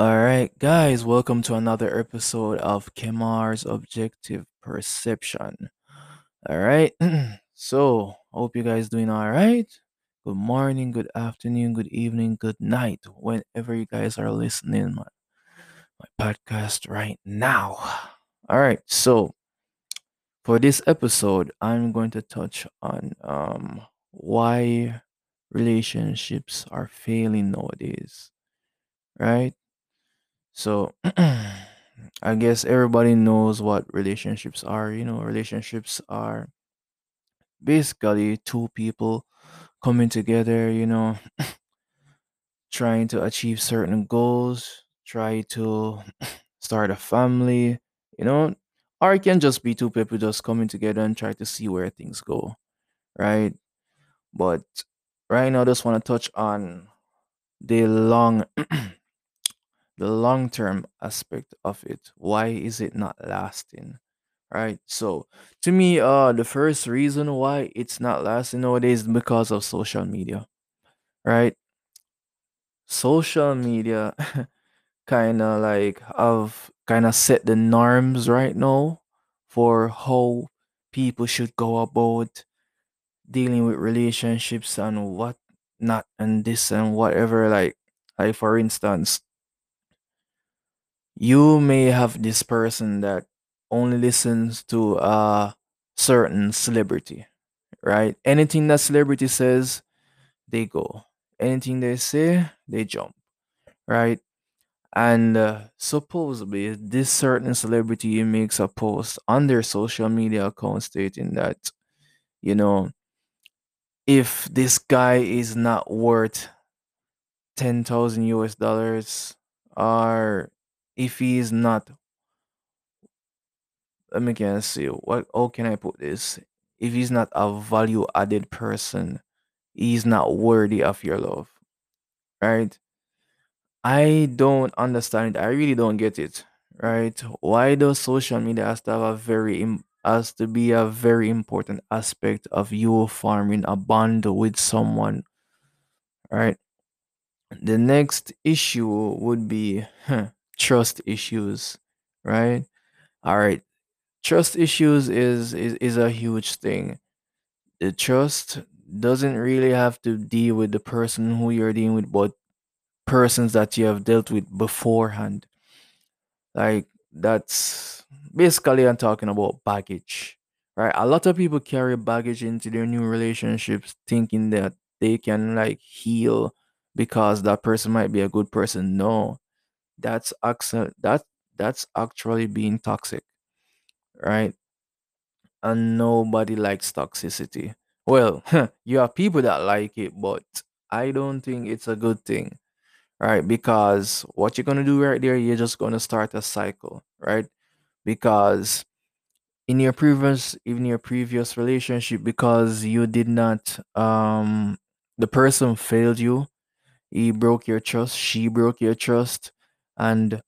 All right, guys, welcome to another episode of Kemar's Objective Perception. All right, so I hope you guys doing all right. Good morning, good afternoon, good evening, good night, whenever you guys are listening my, my podcast right now. All right, so for this episode, I'm going to touch on um why relationships are failing nowadays, right? So I guess everybody knows what relationships are. You know, relationships are basically two people coming together, you know, trying to achieve certain goals, try to start a family, you know, or it can just be two people just coming together and try to see where things go, right? But right now, I just want to touch on the long the long term aspect of it. Why is it not lasting? Right. So to me, uh the first reason why it's not lasting nowadays is because of social media. Right? Social media kinda like have kinda set the norms right now for how people should go about dealing with relationships and what not and this and whatever like like for instance you may have this person that only listens to a certain celebrity, right? Anything that celebrity says, they go. Anything they say, they jump, right? And uh, supposedly, this certain celebrity makes a post on their social media account stating that, you know, if this guy is not worth 10,000 US dollars, or if he is not let me can see what how can I put this? If he's not a value added person, he's not worthy of your love. Right? I don't understand it. I really don't get it. Right? Why does social media has to have a very has to be a very important aspect of you forming a bond with someone, right? The next issue would be huh, trust issues, right? All right. Trust issues is, is is a huge thing the trust doesn't really have to deal with the person who you're dealing with, but persons that you have dealt with beforehand. Like that's basically I'm talking about baggage. Right? A lot of people carry baggage into their new relationships thinking that they can like heal because that person might be a good person. No. That's that that's actually being toxic, right? and nobody likes toxicity. Well, you have people that like it, but I don't think it's a good thing, right? Because what you're gonna do right there, you're just gonna start a cycle, right? Because in your previous, even your previous relationship, because you did not, um, the person failed you, he broke your trust, she broke your trust, and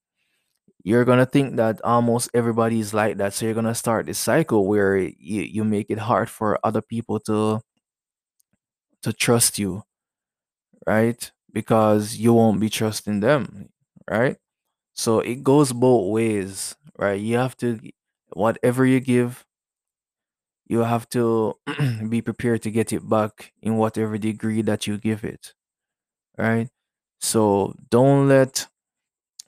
you're gonna think that almost everybody is like that. So you're gonna start this cycle where you, you make it hard for other people to to trust you right? Because you won't be trusting them right? So it goes both ways right? You have to whatever you give you have to be prepared to get it back in whatever degree that you give it right? So don't let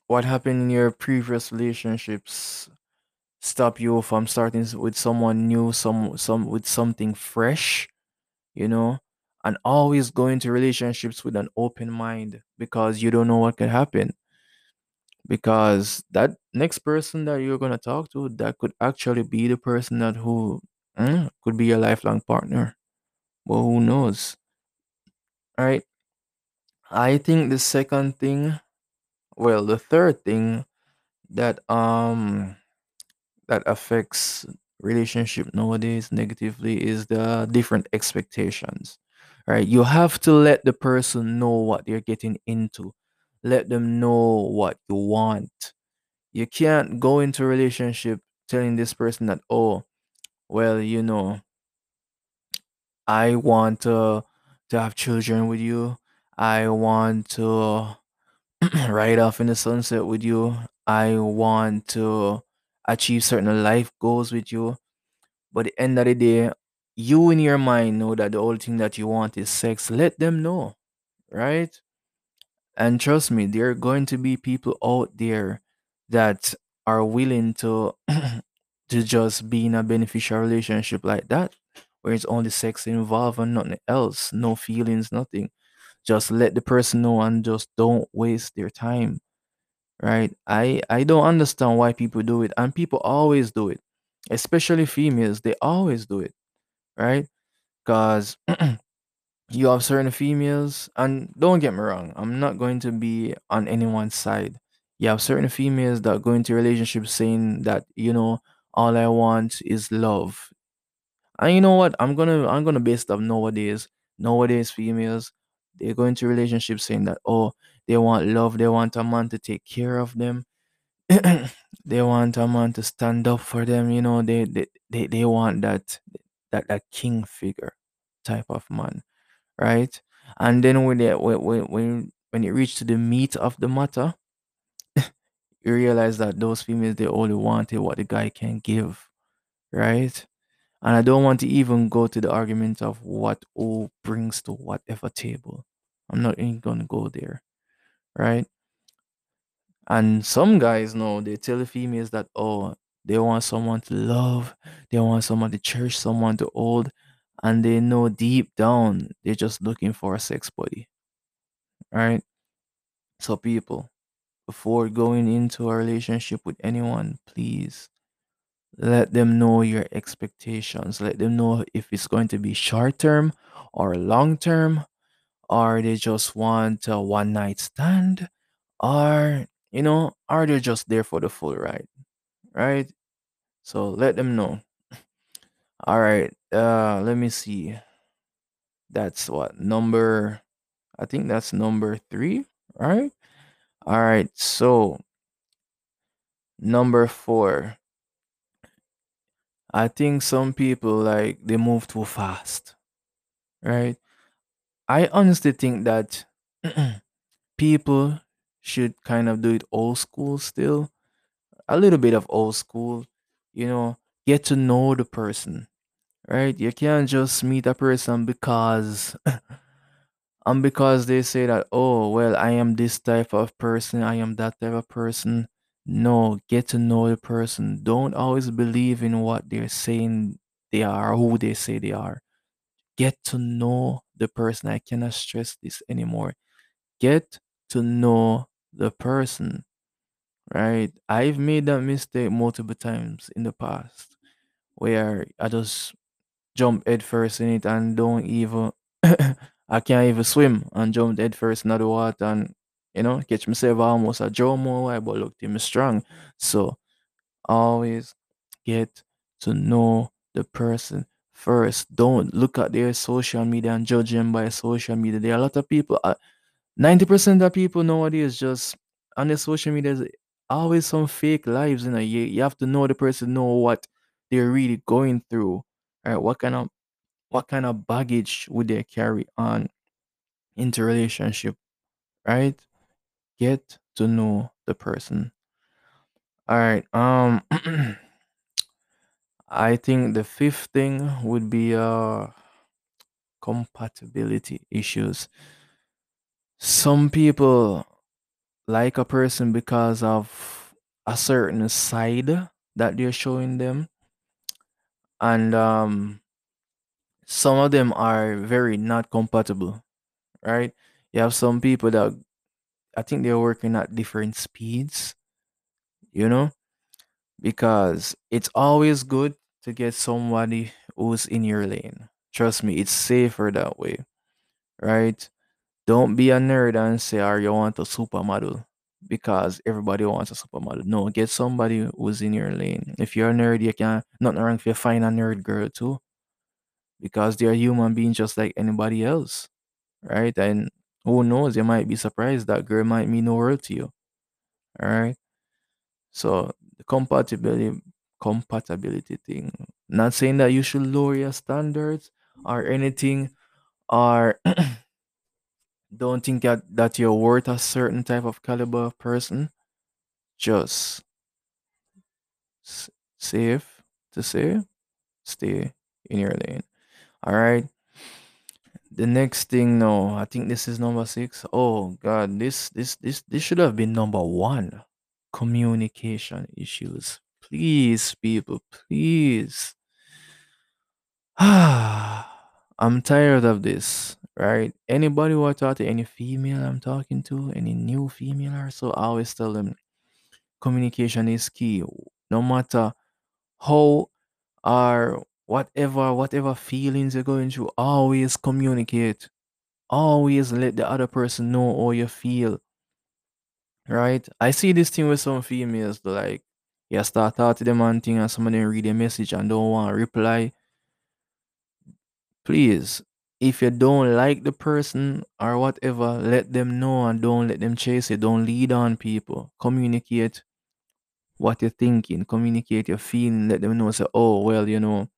what happened in your previous relationships stop you from starting with someone new, some some with something fresh, you know, and always go into relationships with an open mind because you don't know what could happen. Because that next person that you're gonna talk to, that could actually be the person that who mm, could be your lifelong partner. But who knows, right? I think the second thing, well, the third thing that um that affects relationship nowadays negatively is the different expectations right? You have to let the person know what they're getting into. Let them know what you want. You can't go into a relationship telling this person that oh well you know i want to to have children with you. I want to ride off in the sunset with you. I want to achieve certain life goals with you. But at the end of the day, you in your mind know that the only thing that you want is sex. Let them know, right? And trust me, there are going to be people out there that are willing to to just be in a beneficial relationship like that, where it's only sex involved and nothing else, no feelings, nothing. Just let the person know and just don't waste their time, right? I I don't understand why people do it, and people always do it, especially females. They always do it, right? Because you have certain females, and don't get me wrong, I'm not going to be on anyone's side. You have certain females that go into relationships saying that, you know, all I want is love. And you know what? I'm gonna I'm gonna base up nowadays. Nowadays females, they go into relationships saying that, oh, they want love, they want a man to take care of them. they want a man to stand up for them, you know, they they, they, they want that that that king figure type of man right? And then when they when when when it reached to the meat of the matter, you realize that those females they only wanted what the guy can give, right? And I don't want to even go to the argument of what O brings to whatever table. I'm not even gonna go there, right? And some guys know they tell the females that oh they want someone to love, they want someone to cherish, someone to hold, and they know deep down they're just looking for a sex buddy, right? So people, before going into a relationship with anyone, please let them know your expectations. Let them know if it's going to be short term or long term, or they just want a one night stand, or you know, are they just there for the full ride, right? So let them know. All right, uh, let me see. That's what number. I think that's number three, right? All right, so number four I think some people like they move too fast, right? I honestly think that people should kind of do it old school still, a little bit of old school, you know, get to know the person, right? You can't just meet a person because and because they say that, oh, well, I am this type of person, I am that type of person. No, get to know the person. Don't always believe in what they're saying they are, who they say they are get to know the person. I cannot stress this anymore. Get to know the person, right? I've made that mistake multiple times in the past where I just jump headfirst in it and don't even I can't even swim and jump headfirst first in the water and you know catch myself almost a draw more wide but look me strong. So always get to know the person first. Don't look at their social media and judge them by social media. There are a lot of people, uh, 90% of people nowadays just on the social media, there's always some fake lives. You know, you, you have to know the person, know what they're really going through. Right? What kind of what kind of baggage would they carry on into relationship, right? Get to know the person. All right. Um I think the fifth thing would be uh compatibility issues. Some people like a person because of a certain side that they're showing them, and um, some of them are very not compatible, right? You have some people that I think they're working at different speeds, you know, because it's always good to get somebody who's in your lane. Trust me, it's safer that way, right? Don't be a nerd and say, "Oh, you want a supermodel," because everybody wants a supermodel. No, get somebody who's in your lane. If you're a nerd, you can nothing wrong if you find a nerd girl too, because they're human beings just like anybody else, right? And who knows, you might be surprised that girl might mean no world to you. All right. So the compatibility compatibility thing. Not saying that you should lower your standards or anything, or don't think that, that you're worth a certain type of caliber of person, just s- safe to say, stay in your lane. All right. The next thing, no, I think this is number six. Oh God, this this this this should have been number one. Communication issues. Please, people, please. I'm tired of this, right? Anybody who I talk to, any female I'm talking to, any new female or so, I always tell them communication is key. No matter how or whatever, whatever feelings you're going through, always communicate. Always let the other person know how you feel, right? I see this thing with some females, like, you start talking to them and thing, and some of them read a message and don't want to reply Please, if you don't like the person or whatever, let them know and don't let them chase it. Don't lead on people. Communicate what you're thinking. Communicate your feeling. Let them know. Say, oh well, you know,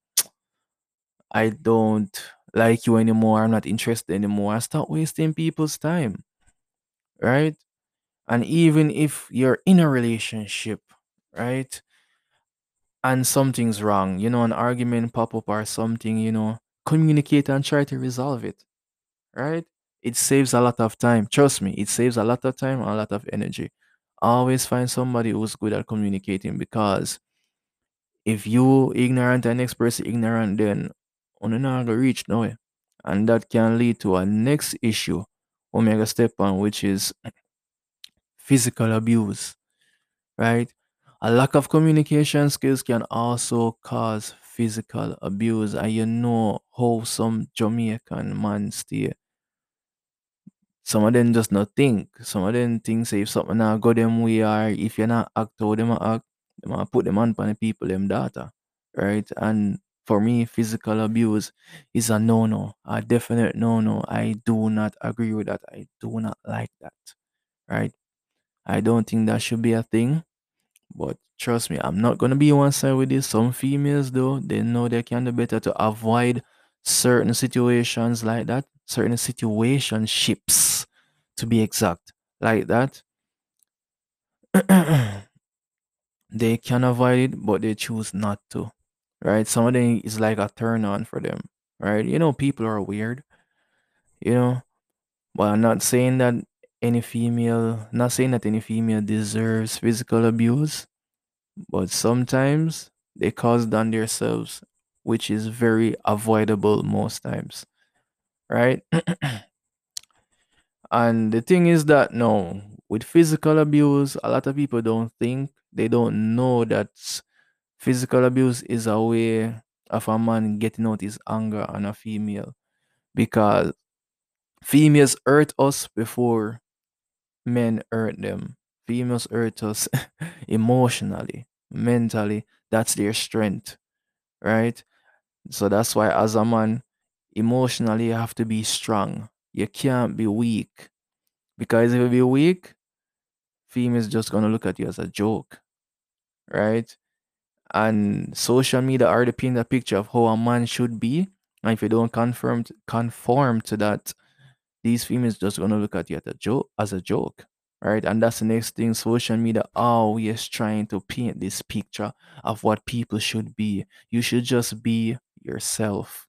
I don't like you anymore. I'm not interested anymore. I stop wasting people's time. Right? And even if you're in a relationship, right? And something's wrong, you know, an argument pop up or something, you know, communicate and try to resolve it right? It saves a lot of time. Trust me, it saves a lot of time and a lot of energy. Always find somebody who's good at communicating because if you ignorant and next person ignorant, then on not gonna reach nowhere. Eh? And that can lead to a next issue, Omega step on, which is physical abuse, right? A lack of communication skills can also cause physical abuse. And you know how some Jamaican man stay Some of them just not think. Some of them think say if something not go them way or if you're not act how them act, them put them on the people them data. Right? And for me, physical abuse is a no no, a definite no no. I do not agree with that. I do not like that. Right? I don't think that should be a thing. But trust me, I'm not gonna be one side with this. Some females though, they know they can do better to avoid certain situations like that, certain situationships to be exact, like that. they can avoid it, but they choose not to. Right? Some of them is like a turn on for them. Right? You know, people are weird, you know. But I'm not saying that any female not saying that any female deserves physical abuse but sometimes they cause on themselves, which is very avoidable most times, right? and the thing is that no, with physical abuse, a lot of people don't think they don't know that physical abuse is a way of a man getting out his anger on a female because females hurt us before men hurt them. Females hurt us emotionally, mentally. That's their strength, right? So that's why, as a man, emotionally, you have to be strong. You can't be weak because if you be weak, females just gonna look at you as a joke, right? And social media are the paint a picture of how a man should be. And if you don't conform to, conform to that, these females just gonna look at you as a joke as a joke right? And that's the next thing. Social media always trying to paint this picture of what people should be. You should just be yourself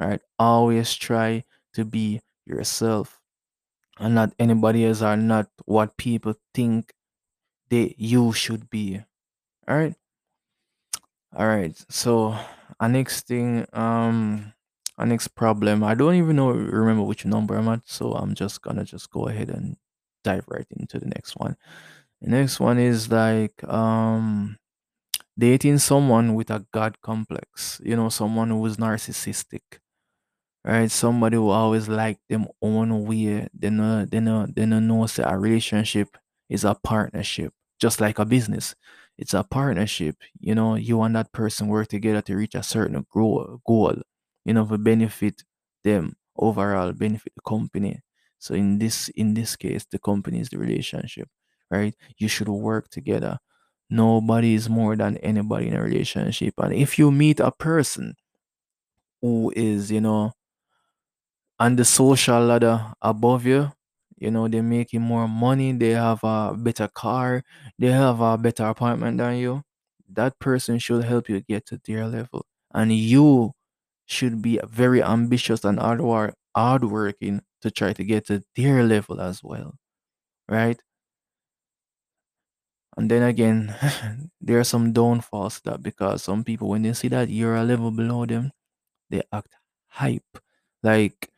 right? Always try to be yourself. And not anybody else are not what people think they you should be all right all right so our next thing um our next problem i don't even know remember which number i'm at so i'm just gonna just go ahead and dive right into the next one. The next one is like um dating someone with a god complex you know someone who is narcissistic right? Somebody who always like them own way they know they know they know know say a relationship is a partnership just like a business it's a partnership you know you and that person work together to reach a certain goal goal you know to benefit them overall benefit the company. So in this in this case the company is the relationship right? You should work together. Nobody is more than anybody in a relationship. And if you meet a person who is you know on the social ladder above you. You know, they're making more money, they have a better car, they have a better apartment than you. That person should help you get to their level. And you should be very ambitious and hard hardworking to try to get to their level as well. Right? And then again, there are some downfalls to that because some people, when they see that you're a level below them, they act hype. Like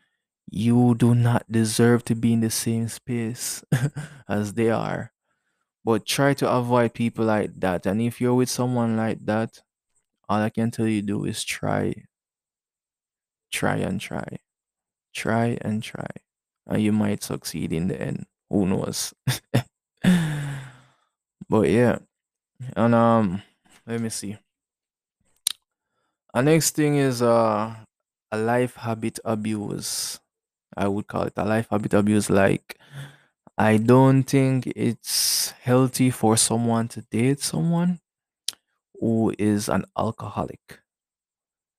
you do not deserve to be in the same space as they are. But try to avoid people like that. And if you're with someone like that, all I can tell you do is try, try and try, try and try. And you might succeed in the end. Who knows? but yeah. And um let me see. Our next thing is uh a life habit abuse. I would call it a life habit abuse. Like, I don't think it's healthy for someone to date someone who is an alcoholic,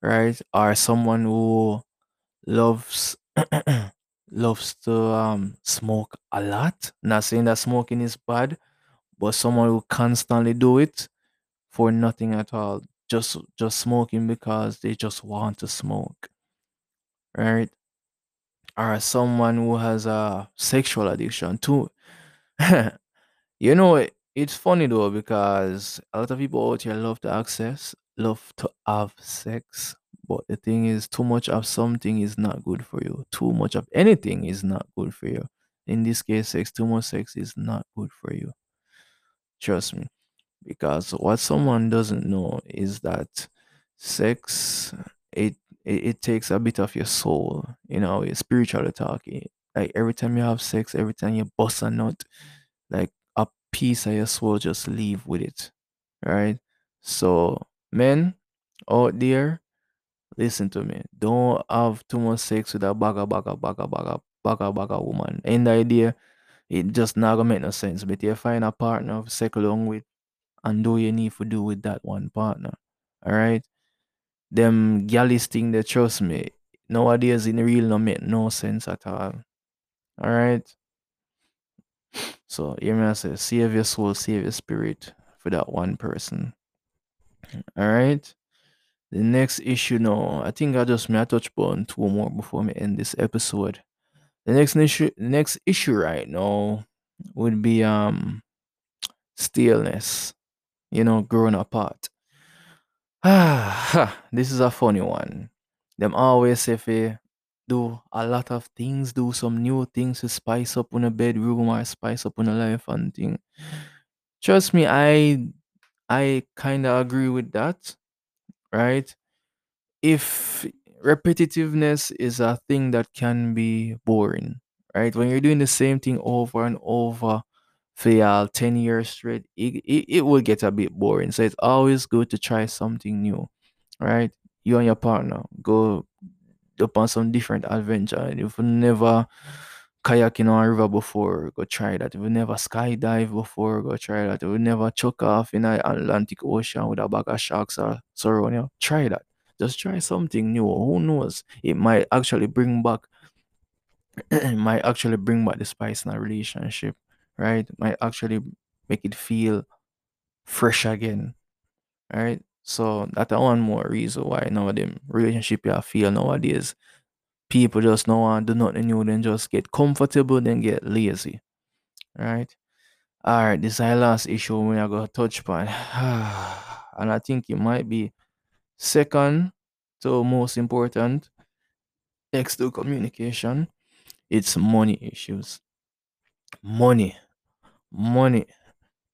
right? Or someone who loves loves to um smoke a lot. Not saying that smoking is bad, but someone who constantly do it for nothing at all. Just just smoking because they just want to smoke, right? Or someone who has a sexual addiction too. you know, it, it's funny though because a lot of people out here love to access, love to have sex, but the thing is, too much of something is not good for you. Too much of anything is not good for you. In this case, sex, too much sex is not good for you. Trust me. Because what someone doesn't know is that sex, it it, it takes a bit of your soul, you know, your spiritual talking. Like every time you have sex, every time you bust a nut, like a piece of your soul just leave with it. Right? So men out there, listen to me. Don't have too much sex with a baga baga baga baga baga baga woman. End idea, it just not gonna make no sense. But you find a partner to sex along with and do you need to do with that one partner. Alright? Them gallis thing they trust me. Nowadays in real no make no sense at all. Alright? So hear me I say, save your soul, save your spirit for that one person. Alright? The next issue now, I think I just may I touch upon two more before me end this episode. The next issue next issue right now would be um stillness, you know, growing apart. Ah, this is a funny one. Them always say fi do a lot of things, do some new things to spice up on a bedroom or spice up on a life and thing. Trust me, I I kinda agree with that, right? If repetitiveness is a thing that can be boring, right? When you're doing the same thing over and over for y'all 10 years straight, it, it, it will get a bit boring. So it's always good to try something new, right? You and your partner go upon some different adventure. If you've never kayaking on a river before, go try that. If you never skydive before, go try that. If you never choke off in the Atlantic Ocean with a bag of sharks or surround you, try that. Just try something new. Who knows? It might actually bring back it might actually bring back the spice in a relationship, right? Might actually make it feel fresh again, right? So that's one more reason why now them relationship you feel nowadays. People just don't want do nothing new, then just get comfortable, then get lazy. Right? Alright, this is our last issue we are gonna touch upon. and I think it might be second to most important next to communication. It's money issues. Money. Money.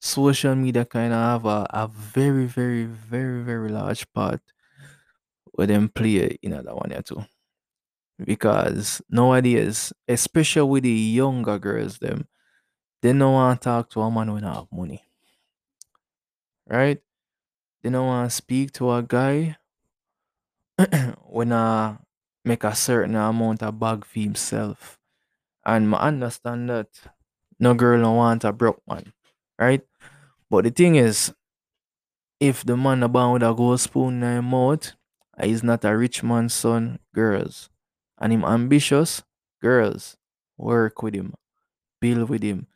Social media kind of have a, a very, very, very, very large part where them play in that one here too. Because nowadays, especially with the younger girls, them they don't want to talk to a man don't have money. Right? They don't want to speak to a guy when uh make a certain amount of bag for himself. And I understand that no girl don't want a broke man. Right? But the thing is, if the man born with a gold spoon in his mouth, he's not a rich man's son, girls, and him ambitious, Girls, work with him, build with him.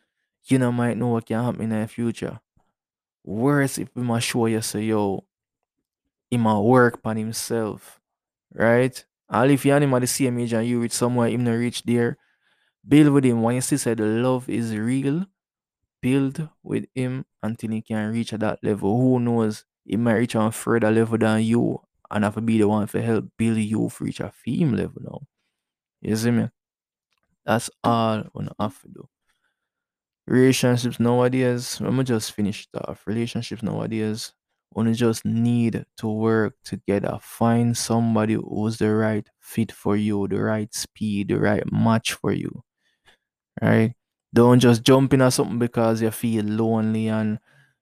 You know might know what can happen in the future. Worse if must show you say yo, he might work on himself, right? All if you and him at the same age and you reach somewhere, him not reach there, build with him. When you see the love is real, build with him until he can reach that level. Who knows? He might reach a further level than you and have to be the one to help build you for reach a theme level now. You see me? That's all we have to do. Relationships nowadays, let me just finish it off. Relationships nowadays, only just need to work together. Find somebody who's the right fit for you, the right speed, the right match for you. Right? Don't just jump in into something because you feel lonely and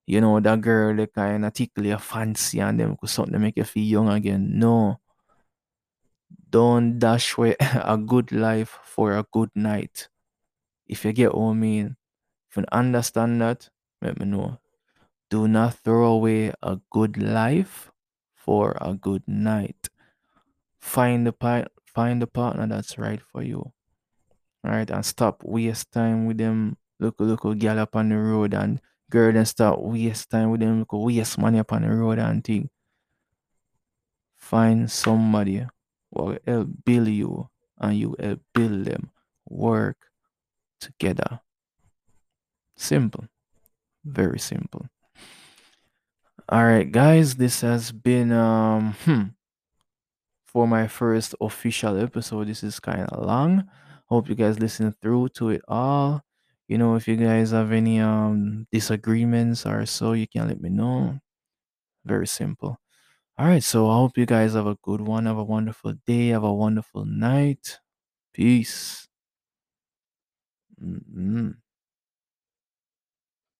you know that girl they kind of tickle your fancy and them something make you feel young again. No. Don't dash away a good life for a good night. If you get what I mean. If you understand that, let me know. Do not throw away a good life for a good night. Find the find the partner that's right for you. Right? And stop waste time with them local local gal up on the road and girl and stop waste time with them local waste money up on the road and thing. Find somebody will help build you and you help build them. Work together. Simple. Very simple. All right, guys, this has been um hmm, for my first official episode. This is kind of long. Hope you guys listen through to it all. You know, if you guys have any um disagreements or so, you can let me know. Very simple. All right, so I hope you guys have a good one. Have a wonderful day. Have a wonderful night. Peace. Mhm.